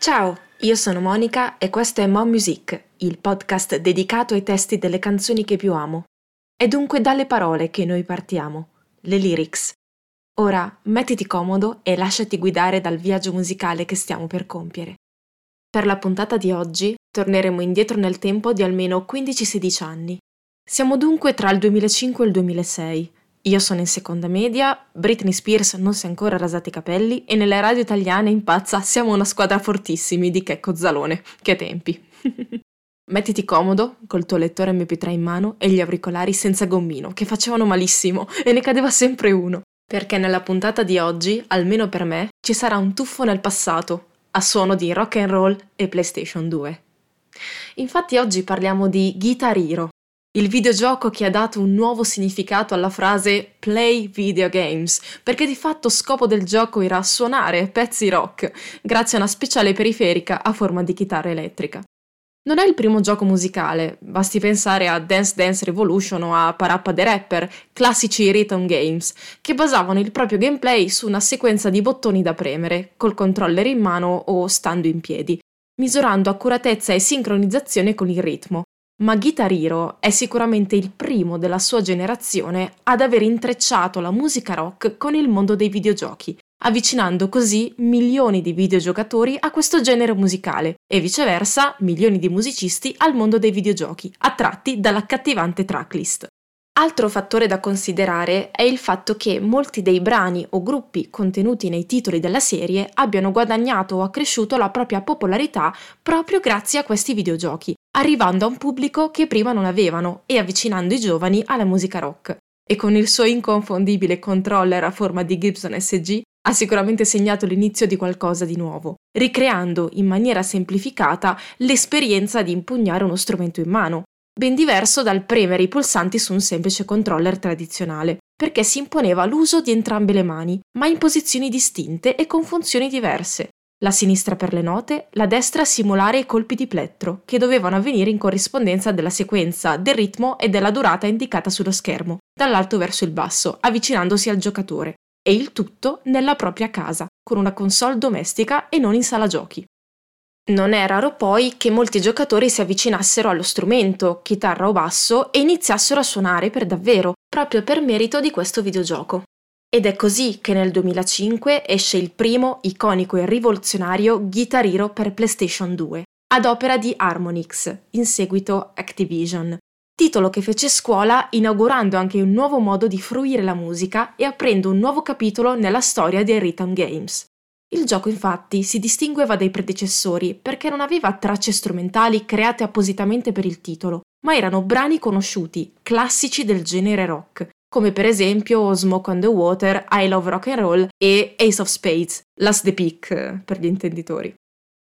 Ciao, io sono Monica e questo è Mo Music, il podcast dedicato ai testi delle canzoni che più amo. È dunque dalle parole che noi partiamo, le lyrics. Ora mettiti comodo e lasciati guidare dal viaggio musicale che stiamo per compiere. Per la puntata di oggi torneremo indietro nel tempo di almeno 15-16 anni. Siamo dunque tra il 2005 e il 2006. Io sono in seconda media, Britney Spears non si è ancora rasati i capelli e nelle radio italiane in pazza siamo una squadra fortissimi di Checco Zalone. Che tempi! Mettiti comodo, col tuo lettore MP3 in mano e gli auricolari senza gommino, che facevano malissimo e ne cadeva sempre uno. Perché nella puntata di oggi, almeno per me, ci sarà un tuffo nel passato, a suono di rock and roll e PlayStation 2. Infatti oggi parliamo di Guitar Hero, il videogioco che ha dato un nuovo significato alla frase play video games, perché di fatto scopo del gioco era suonare pezzi rock, grazie a una speciale periferica a forma di chitarra elettrica. Non è il primo gioco musicale, basti pensare a Dance Dance Revolution o a Parappa the Rapper, classici rhythm games, che basavano il proprio gameplay su una sequenza di bottoni da premere, col controller in mano o stando in piedi, misurando accuratezza e sincronizzazione con il ritmo, ma Guitar Hero è sicuramente il primo della sua generazione ad aver intrecciato la musica rock con il mondo dei videogiochi, avvicinando così milioni di videogiocatori a questo genere musicale e viceversa milioni di musicisti al mondo dei videogiochi, attratti dall'accattivante tracklist. Altro fattore da considerare è il fatto che molti dei brani o gruppi contenuti nei titoli della serie abbiano guadagnato o accresciuto la propria popolarità proprio grazie a questi videogiochi, arrivando a un pubblico che prima non avevano e avvicinando i giovani alla musica rock. E con il suo inconfondibile controller a forma di Gibson SG ha sicuramente segnato l'inizio di qualcosa di nuovo, ricreando in maniera semplificata l'esperienza di impugnare uno strumento in mano, ben diverso dal premere i pulsanti su un semplice controller tradizionale, perché si imponeva l'uso di entrambe le mani, ma in posizioni distinte e con funzioni diverse. La sinistra per le note, la destra simulare i colpi di plettro, che dovevano avvenire in corrispondenza della sequenza, del ritmo e della durata indicata sullo schermo, dall'alto verso il basso, avvicinandosi al giocatore. E il tutto nella propria casa, con una console domestica e non in sala giochi. Non è raro poi che molti giocatori si avvicinassero allo strumento, chitarra o basso, e iniziassero a suonare per davvero, proprio per merito di questo videogioco. Ed è così che nel 2005 esce il primo, iconico e rivoluzionario Guitar Hero per PlayStation 2, ad opera di Harmonix, in seguito Activision, titolo che fece scuola inaugurando anche un nuovo modo di fruire la musica e aprendo un nuovo capitolo nella storia dei rhythm games. Il gioco infatti si distingueva dai predecessori perché non aveva tracce strumentali create appositamente per il titolo, ma erano brani conosciuti, classici del genere rock, come per esempio Smoke on the Water, I Love Rock and Roll e Ace of Spades, Last the Peak per gli intenditori.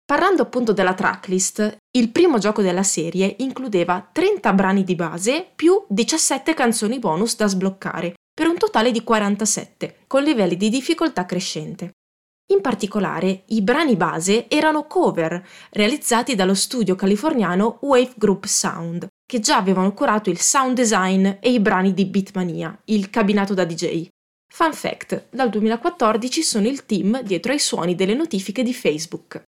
Parlando appunto della tracklist, il primo gioco della serie includeva 30 brani di base più 17 canzoni bonus da sbloccare, per un totale di 47, con livelli di difficoltà crescente. In particolare, i brani base erano cover realizzati dallo studio californiano Wave Group Sound, che già avevano curato il sound design e i brani di Beatmania, il cabinato da DJ. Fun fact, dal 2014 sono il team dietro ai suoni delle notifiche di Facebook.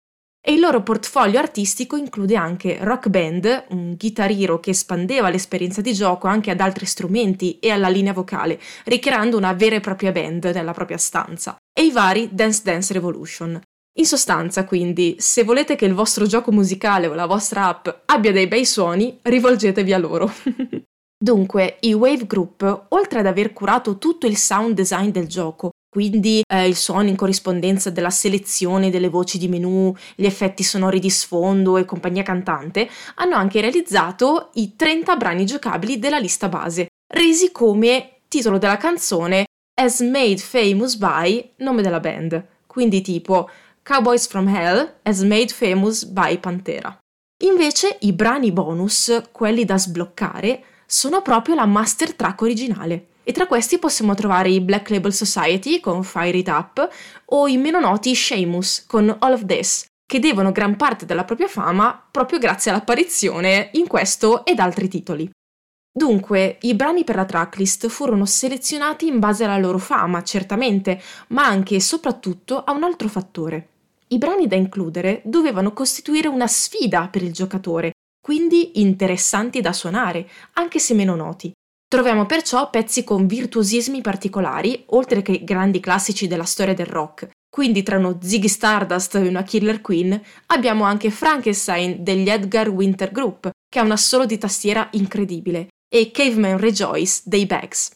E il loro portfolio artistico include anche Rock Band, un Guitar Hero che espandeva l'esperienza di gioco anche ad altri strumenti e alla linea vocale, ricreando una vera e propria band nella propria stanza, e i vari Dance Dance Revolution. In sostanza, quindi, se volete che il vostro gioco musicale o la vostra app abbia dei bei suoni, rivolgetevi a loro. Dunque, i Wave Group, oltre ad aver curato tutto il sound design del gioco, quindi eh, il suono in corrispondenza della selezione delle voci di menu, gli effetti sonori di sfondo e compagnia cantante, hanno anche realizzato i 30 brani giocabili della lista base, resi come titolo della canzone As Made Famous by nome della band, quindi tipo Cowboys from Hell as Made Famous by Pantera. Invece i brani bonus, quelli da sbloccare, sono proprio la master track originale e tra questi possiamo trovare i Black Label Society con Fire It Up o i meno noti Sheamus con All of This, che devono gran parte della propria fama proprio grazie all'apparizione in questo ed altri titoli. Dunque, i brani per la tracklist furono selezionati in base alla loro fama, certamente, ma anche e soprattutto a un altro fattore. I brani da includere dovevano costituire una sfida per il giocatore, quindi interessanti da suonare, anche se meno noti. Troviamo perciò pezzi con virtuosismi particolari, oltre che grandi classici della storia del rock. Quindi tra uno Ziggy Stardust e una Killer Queen abbiamo anche Frankenstein degli Edgar Winter Group, che ha un assolo di tastiera incredibile, e Caveman Rejoice dei Bags.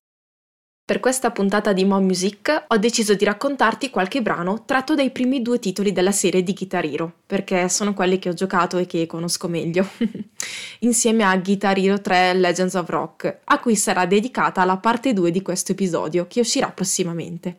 Per questa puntata di Mo Music ho deciso di raccontarti qualche brano tratto dai primi due titoli della serie di Guitar Hero, perché sono quelli che ho giocato e che conosco meglio, insieme a Guitar Hero 3 Legends of Rock, a cui sarà dedicata la parte 2 di questo episodio, che uscirà prossimamente.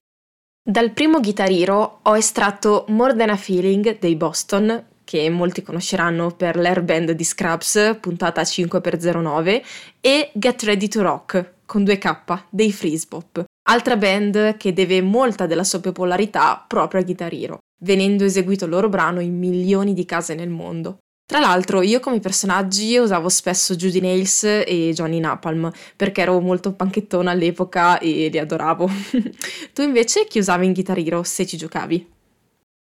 Dal primo Guitar Hero ho estratto More Than a Feeling dei Boston, che molti conosceranno per l'airband di Scrubs, puntata 5x09, e Get Ready to Rock, con 2K dei Freezebop, altra band che deve molta della sua popolarità proprio a Guitar Hero, venendo eseguito il loro brano in milioni di case nel mondo. Tra l'altro io come personaggi usavo spesso Judy Nails e Johnny Napalm perché ero molto panchettona all'epoca e li adoravo. tu invece chi usavi in Guitar Hero se ci giocavi?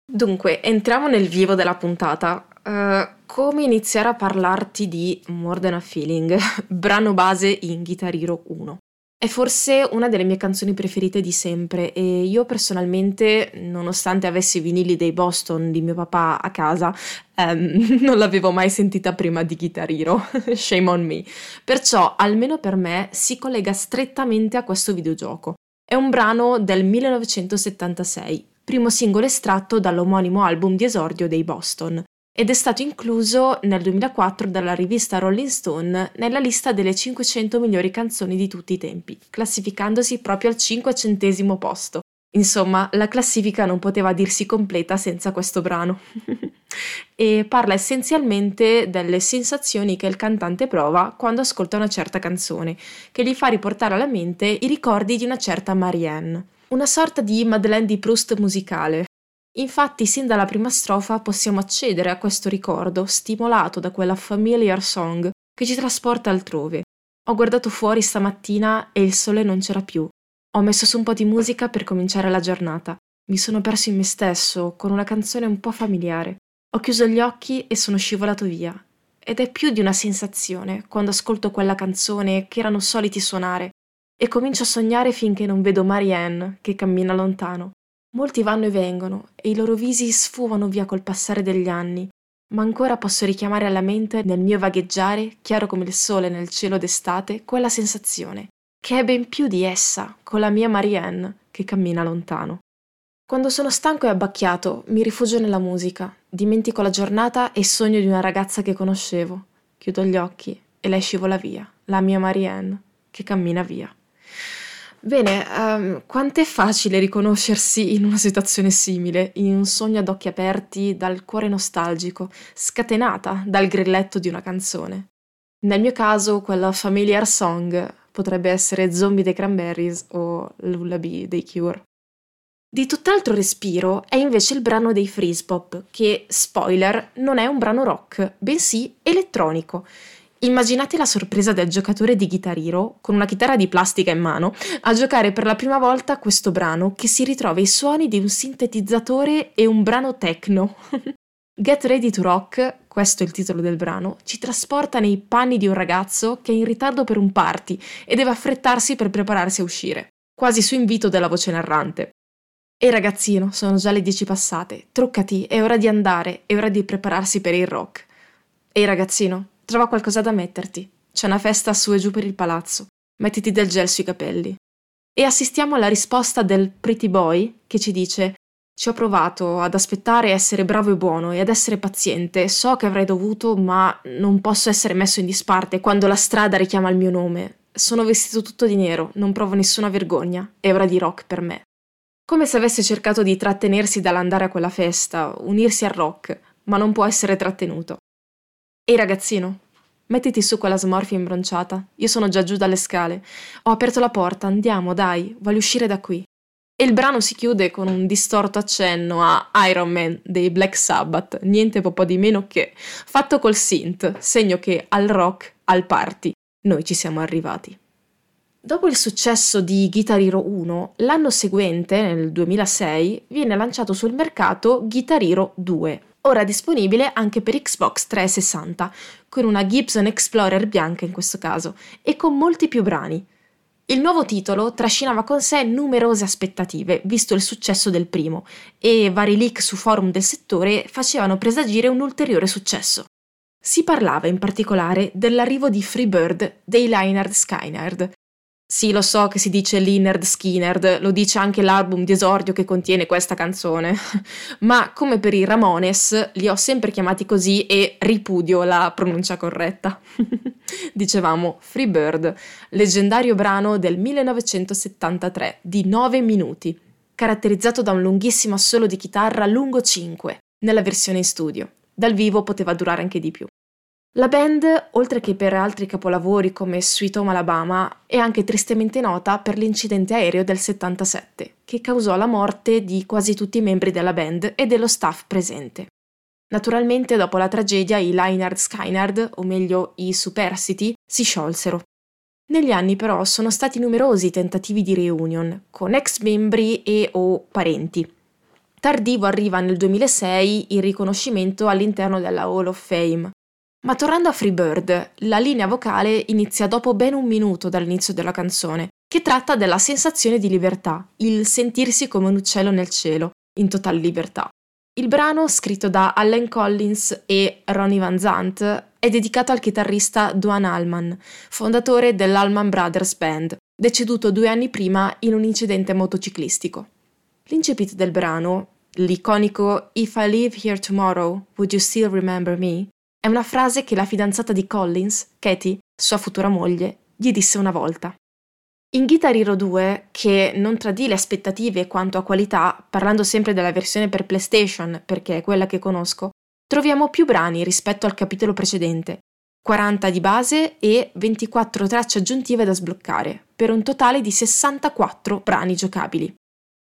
Dunque, entriamo nel vivo della puntata. Uh, come iniziare a parlarti di More Than a Feeling, brano base in Guitar Hero 1. È forse una delle mie canzoni preferite di sempre e io personalmente, nonostante avessi i vinili dei Boston di mio papà a casa, ehm, non l'avevo mai sentita prima di Guitar Hero, shame on me. Perciò, almeno per me, si collega strettamente a questo videogioco. È un brano del 1976, primo singolo estratto dall'omonimo album di esordio dei Boston ed è stato incluso nel 2004 dalla rivista Rolling Stone nella lista delle 500 migliori canzoni di tutti i tempi, classificandosi proprio al 500 posto. Insomma, la classifica non poteva dirsi completa senza questo brano. e parla essenzialmente delle sensazioni che il cantante prova quando ascolta una certa canzone, che gli fa riportare alla mente i ricordi di una certa Marianne. Una sorta di Madeleine di Proust musicale, Infatti, sin dalla prima strofa possiamo accedere a questo ricordo, stimolato da quella familiar song che ci trasporta altrove. Ho guardato fuori stamattina e il sole non c'era più. Ho messo su un po' di musica per cominciare la giornata. Mi sono perso in me stesso, con una canzone un po' familiare. Ho chiuso gli occhi e sono scivolato via. Ed è più di una sensazione quando ascolto quella canzone che erano soliti suonare e comincio a sognare finché non vedo Marianne che cammina lontano. Molti vanno e vengono e i loro visi sfumano via col passare degli anni, ma ancora posso richiamare alla mente nel mio vagheggiare, chiaro come il sole nel cielo d'estate, quella sensazione, che è ben più di essa, con la mia Marianne, che cammina lontano. Quando sono stanco e abbacchiato, mi rifugio nella musica, dimentico la giornata e sogno di una ragazza che conoscevo. Chiudo gli occhi e lei scivola via, la mia Marianne, che cammina via. Bene, um, quanto è facile riconoscersi in una situazione simile, in un sogno ad occhi aperti dal cuore nostalgico, scatenata dal grilletto di una canzone. Nel mio caso, quella familiar song potrebbe essere Zombie dei Cranberries o Lullaby dei Cure. Di tutt'altro respiro è invece il brano dei Freeze Pop, che, spoiler, non è un brano rock, bensì elettronico Immaginate la sorpresa del giocatore di Guitar Hero, con una chitarra di plastica in mano, a giocare per la prima volta questo brano che si ritrova i suoni di un sintetizzatore e un brano techno. Get Ready to Rock, questo è il titolo del brano, ci trasporta nei panni di un ragazzo che è in ritardo per un party e deve affrettarsi per prepararsi a uscire, quasi su invito della voce narrante. Ehi ragazzino, sono già le dieci passate, truccati, è ora di andare, è ora di prepararsi per il rock. Ehi ragazzino, Trova qualcosa da metterti. C'è una festa su e giù per il palazzo. Mettiti del gel sui capelli. E assistiamo alla risposta del pretty boy che ci dice ci ho provato ad aspettare essere bravo e buono e ad essere paziente. So che avrei dovuto, ma non posso essere messo in disparte quando la strada richiama il mio nome. Sono vestito tutto di nero, non provo nessuna vergogna. È ora di rock per me. Come se avesse cercato di trattenersi dall'andare a quella festa, unirsi al rock, ma non può essere trattenuto. Ehi ragazzino, mettiti su quella smorfia imbronciata. Io sono già giù dalle scale. Ho aperto la porta, andiamo, dai, voglio uscire da qui. E il brano si chiude con un distorto accenno a Iron Man dei Black Sabbath, niente po' di meno che fatto col synth, segno che al rock, al party, noi ci siamo arrivati. Dopo il successo di Guitar Hero 1, l'anno seguente, nel 2006, viene lanciato sul mercato Guitar Hero 2, ora disponibile anche per Xbox 360, con una Gibson Explorer bianca in questo caso, e con molti più brani. Il nuovo titolo trascinava con sé numerose aspettative, visto il successo del primo, e vari leak su forum del settore facevano presagire un ulteriore successo. Si parlava in particolare dell'arrivo di Freebird dei Leinard Skynard, sì, lo so che si dice Leonard Skinner, lo dice anche l'album di esordio che contiene questa canzone, ma come per i Ramones li ho sempre chiamati così e ripudio la pronuncia corretta. Dicevamo Freebird, leggendario brano del 1973 di 9 minuti, caratterizzato da un lunghissimo assolo di chitarra lungo 5 nella versione in studio. Dal vivo poteva durare anche di più. La band, oltre che per altri capolavori come Sweet Home Alabama, è anche tristemente nota per l'incidente aereo del 77, che causò la morte di quasi tutti i membri della band e dello staff presente. Naturalmente, dopo la tragedia, i Leinard Skynard, o meglio i Supercity, si sciolsero. Negli anni però sono stati numerosi i tentativi di reunion, con ex membri e o parenti. Tardivo arriva nel 2006 il riconoscimento all'interno della Hall of Fame, ma tornando a Freebird, la linea vocale inizia dopo ben un minuto dall'inizio della canzone, che tratta della sensazione di libertà, il sentirsi come un uccello nel cielo, in totale libertà. Il brano, scritto da Allen Collins e Ronnie Van Zant, è dedicato al chitarrista Duane Allman, fondatore dell'Allman Brothers Band, deceduto due anni prima in un incidente motociclistico. L'incipit del brano, l'iconico If I leave here tomorrow, would you still remember me? È una frase che la fidanzata di Collins, Katie, sua futura moglie, gli disse una volta. In Guitar Hero 2, che non tradì le aspettative quanto a qualità, parlando sempre della versione per PlayStation, perché è quella che conosco, troviamo più brani rispetto al capitolo precedente, 40 di base e 24 tracce aggiuntive da sbloccare, per un totale di 64 brani giocabili.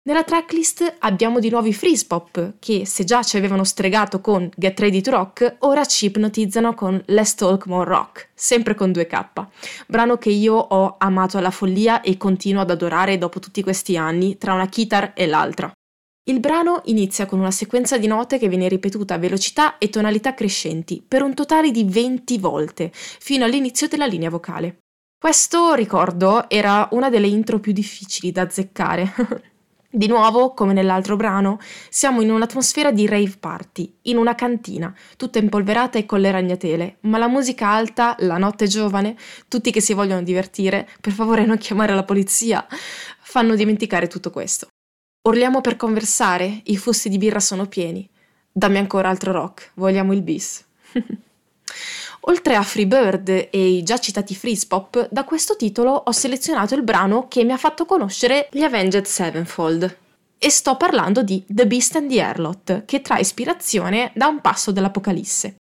Nella tracklist abbiamo di nuovo i Freeze Pop, che se già ci avevano stregato con Get Ready to Rock, ora ci ipnotizzano con Let's Talk More Rock, sempre con 2K, brano che io ho amato alla follia e continuo ad adorare dopo tutti questi anni, tra una chitar e l'altra. Il brano inizia con una sequenza di note che viene ripetuta a velocità e tonalità crescenti, per un totale di 20 volte, fino all'inizio della linea vocale. Questo, ricordo, era una delle intro più difficili da azzeccare. Di nuovo, come nell'altro brano, siamo in un'atmosfera di rave party, in una cantina, tutta impolverata e con le ragnatele, ma la musica alta, la notte giovane, tutti che si vogliono divertire, per favore non chiamare la polizia, fanno dimenticare tutto questo. Urliamo per conversare, i fusti di birra sono pieni. Dammi ancora altro rock, vogliamo il bis. Oltre a Freebird e i già citati Freeze Pop, da questo titolo ho selezionato il brano che mi ha fatto conoscere gli Avenged Sevenfold. E sto parlando di The Beast and the Airlot, che trae ispirazione da un passo dell'Apocalisse.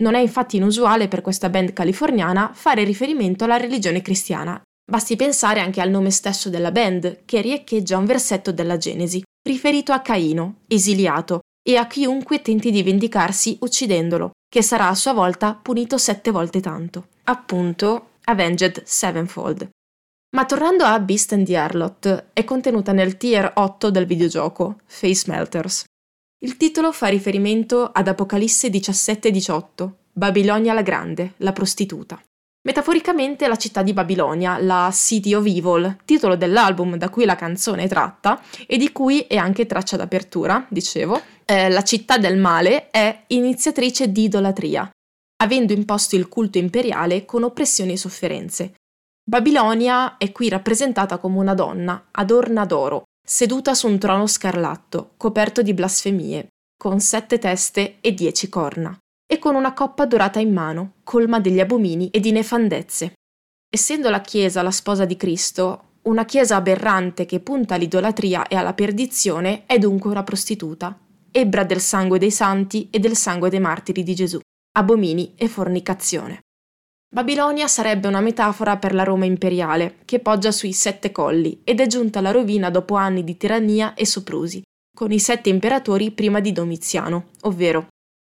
Non è infatti inusuale per questa band californiana fare riferimento alla religione cristiana. Basti pensare anche al nome stesso della band, che riecheggia un versetto della Genesi, riferito a Caino, esiliato, e a chiunque tenti di vendicarsi uccidendolo, che sarà a sua volta punito sette volte tanto, appunto Avenged Sevenfold. Ma tornando a Beast and the Harlot, è contenuta nel tier 8 del videogioco, Face Melters. Il titolo fa riferimento ad Apocalisse 17-18, Babilonia la Grande, la prostituta. Metaforicamente la città di Babilonia, la City of Evil, titolo dell'album da cui la canzone è tratta e di cui è anche traccia d'apertura, dicevo, eh, la città del male è iniziatrice di idolatria, avendo imposto il culto imperiale con oppressioni e sofferenze. Babilonia è qui rappresentata come una donna, adorna d'oro, seduta su un trono scarlatto, coperto di blasfemie, con sette teste e dieci corna, e con una coppa dorata in mano, colma degli abomini e di nefandezze. Essendo la Chiesa la sposa di Cristo, una Chiesa aberrante che punta all'idolatria e alla perdizione è dunque una prostituta, ebbra del sangue dei santi e del sangue dei martiri di Gesù, abomini e fornicazione. Babilonia sarebbe una metafora per la Roma imperiale, che poggia sui sette colli ed è giunta alla rovina dopo anni di tirannia e soprusi, con i sette imperatori prima di Domiziano, ovvero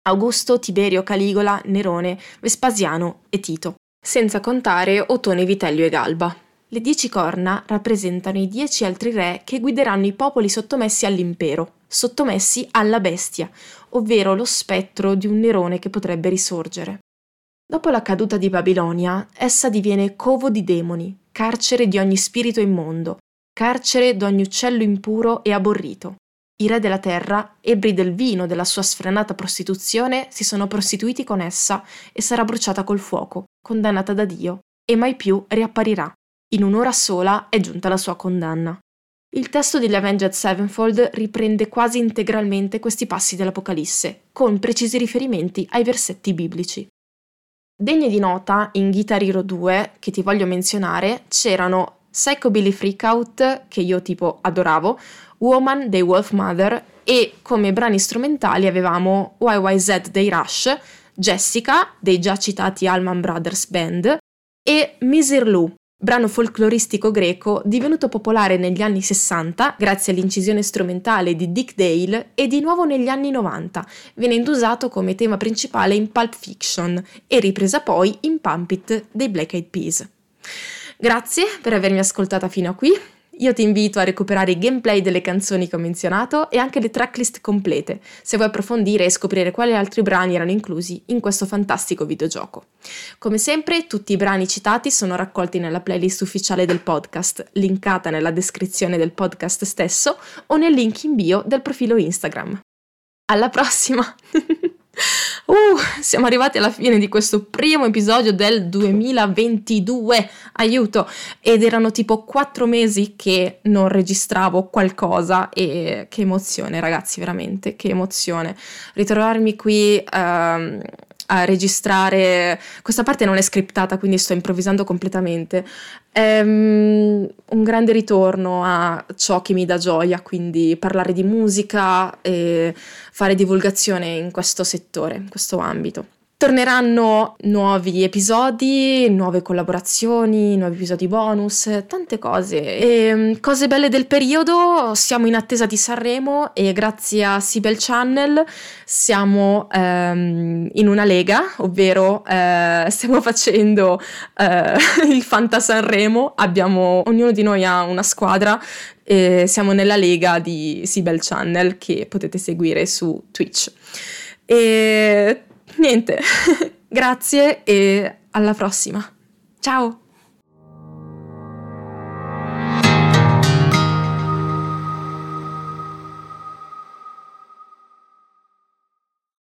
Augusto, Tiberio, Caligola, Nerone, Vespasiano e Tito, senza contare Ottone, Vitellio e Galba. Le dieci corna rappresentano i dieci altri re che guideranno i popoli sottomessi all'impero, sottomessi alla bestia, ovvero lo spettro di un Nerone che potrebbe risorgere. Dopo la caduta di Babilonia, essa diviene covo di demoni, carcere di ogni spirito immondo, carcere d'ogni uccello impuro e aborrito. I re della terra, ebri del vino della sua sfrenata prostituzione, si sono prostituiti con essa e sarà bruciata col fuoco, condannata da Dio, e mai più riapparirà. In un'ora sola è giunta la sua condanna. Il testo degli Avenged Sevenfold riprende quasi integralmente questi passi dell'Apocalisse, con precisi riferimenti ai versetti biblici. Degne di nota, in Guitar Hero 2, che ti voglio menzionare, c'erano Psychobilly Freakout, che io tipo adoravo, Woman dei Wolf Mother e come brani strumentali avevamo YYZ dei Rush, Jessica dei già citati Allman Brothers Band e Misirlu, brano folcloristico greco divenuto popolare negli anni 60 grazie all'incisione strumentale di Dick Dale e di nuovo negli anni 90, venendo usato come tema principale in Pulp Fiction e ripresa poi in Pump It dei Black Eyed Peas. Grazie per avermi ascoltata fino a qui. Io ti invito a recuperare i gameplay delle canzoni che ho menzionato e anche le tracklist complete, se vuoi approfondire e scoprire quali altri brani erano inclusi in questo fantastico videogioco. Come sempre, tutti i brani citati sono raccolti nella playlist ufficiale del podcast, linkata nella descrizione del podcast stesso o nel link in bio del profilo Instagram. Alla prossima! Uh, siamo arrivati alla fine di questo primo episodio del 2022, aiuto! Ed erano tipo quattro mesi che non registravo qualcosa e che emozione ragazzi, veramente, che emozione. Ritrovarmi qui... Uh, a registrare. Questa parte non è scriptata, quindi sto improvvisando completamente. È um, un grande ritorno a ciò che mi dà gioia, quindi parlare di musica e fare divulgazione in questo settore, in questo ambito. Torneranno nuovi episodi, nuove collaborazioni, nuovi episodi bonus, tante cose. E, mm, cose belle del periodo, siamo in attesa di Sanremo e grazie a Sibel Channel siamo ehm, in una lega, ovvero eh, stiamo facendo eh, il Fanta Sanremo, abbiamo, ognuno di noi ha una squadra e siamo nella lega di Sibel Channel che potete seguire su Twitch. E niente, grazie e alla prossima. Ciao!